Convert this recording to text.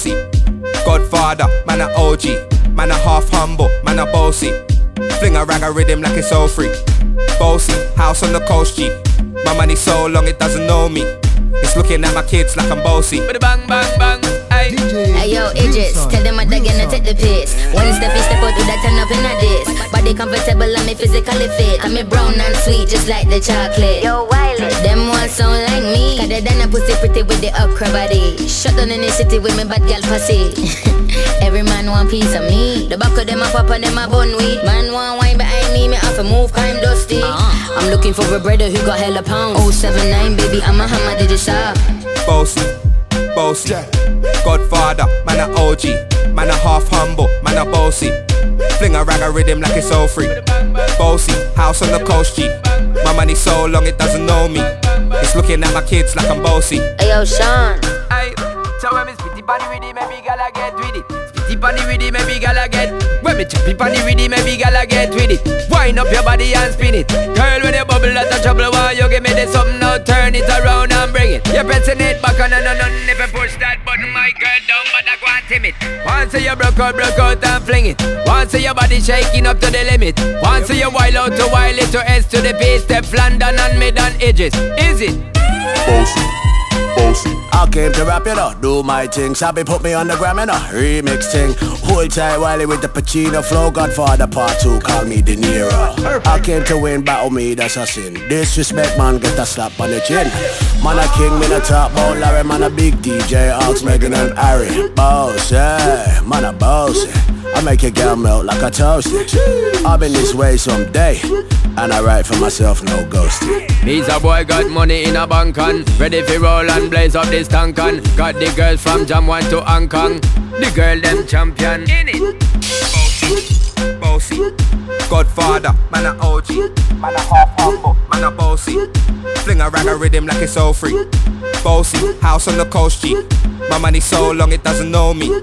bossy. Godfather, man a OG, man a half humble, man a bossy. Fling a rag a rhythm like it's all free. Bossy, house on the coast G. My money so long it doesn't know me. It's looking at my kids like I'm bossy. But bang bang bang. Hey yo, Idris, tell them I'm gonna take the piss. One step, you step out, do that turn up and I comfortable and me physically fit. I'm a brown and sweet, just like the chocolate. Yo, Wiley, them all sound like me. Cause they done a pussy pretty with the okra body. Shut down in the city with me bad girl pussy. Every man want piece of me. The back of them a pop and them a bun weed. Man want wine behind me, me have to move crime dusty. Uh-huh. I'm looking for a brother who got hella pounds. 079, baby, I'm a hammer, did you shop? Bossy, bossy. Godfather, man a OG. Man a half humble, man a bossy. Fling a rag a rhythm like it's all free. Bossy, house on the coast G. My money so long it doesn't know me. It's looking at my kids like I'm bossy. Hey yo, Sean. Aye, so when me spitty panny with it, maybe gala get with it. Spitty panny with it, maybe gala get. When me chop chippy panny with it, maybe gala get with it. Wind up your body and spin it. Girl, when you bubble out of trouble, why you give me this something now? Turn it around and bring it. You're pressing it back on and on and if you push that button, my girl down, but I and timid. Once you broke out, broke out and fling it. Once your body shaking up to the limit. Once you wild out to wild it to S to the B step, London and mid and edges. Is it? I came to rap it up, do my thing. Sabi put me on the gram and a remix thing. Hold tight Wiley with the Pacino flow. Godfather part two, call me De Niro. I came to win, battle me, that's a sin. Disrespect, man, get a slap on the chin. Man a king, me a top bowl, Larry, man a big DJ, Ox, Meghan and Harry. Boss, yeah, man a boss. Eh? I make your girl melt like a toast. I've been this way someday, and I write for myself, no ghosting. Me's a boy got money in a bank on Ready for roll and blaze up this tank on Got the girls from Jam 1 to Hong Kong The girl them champion In it Bossy, bossy. Godfather, man a OG. Man a half humble, man a bossy. Fling a rag a rhythm like it's all free. Bossy, house on the coast G. My money so long it doesn't know me.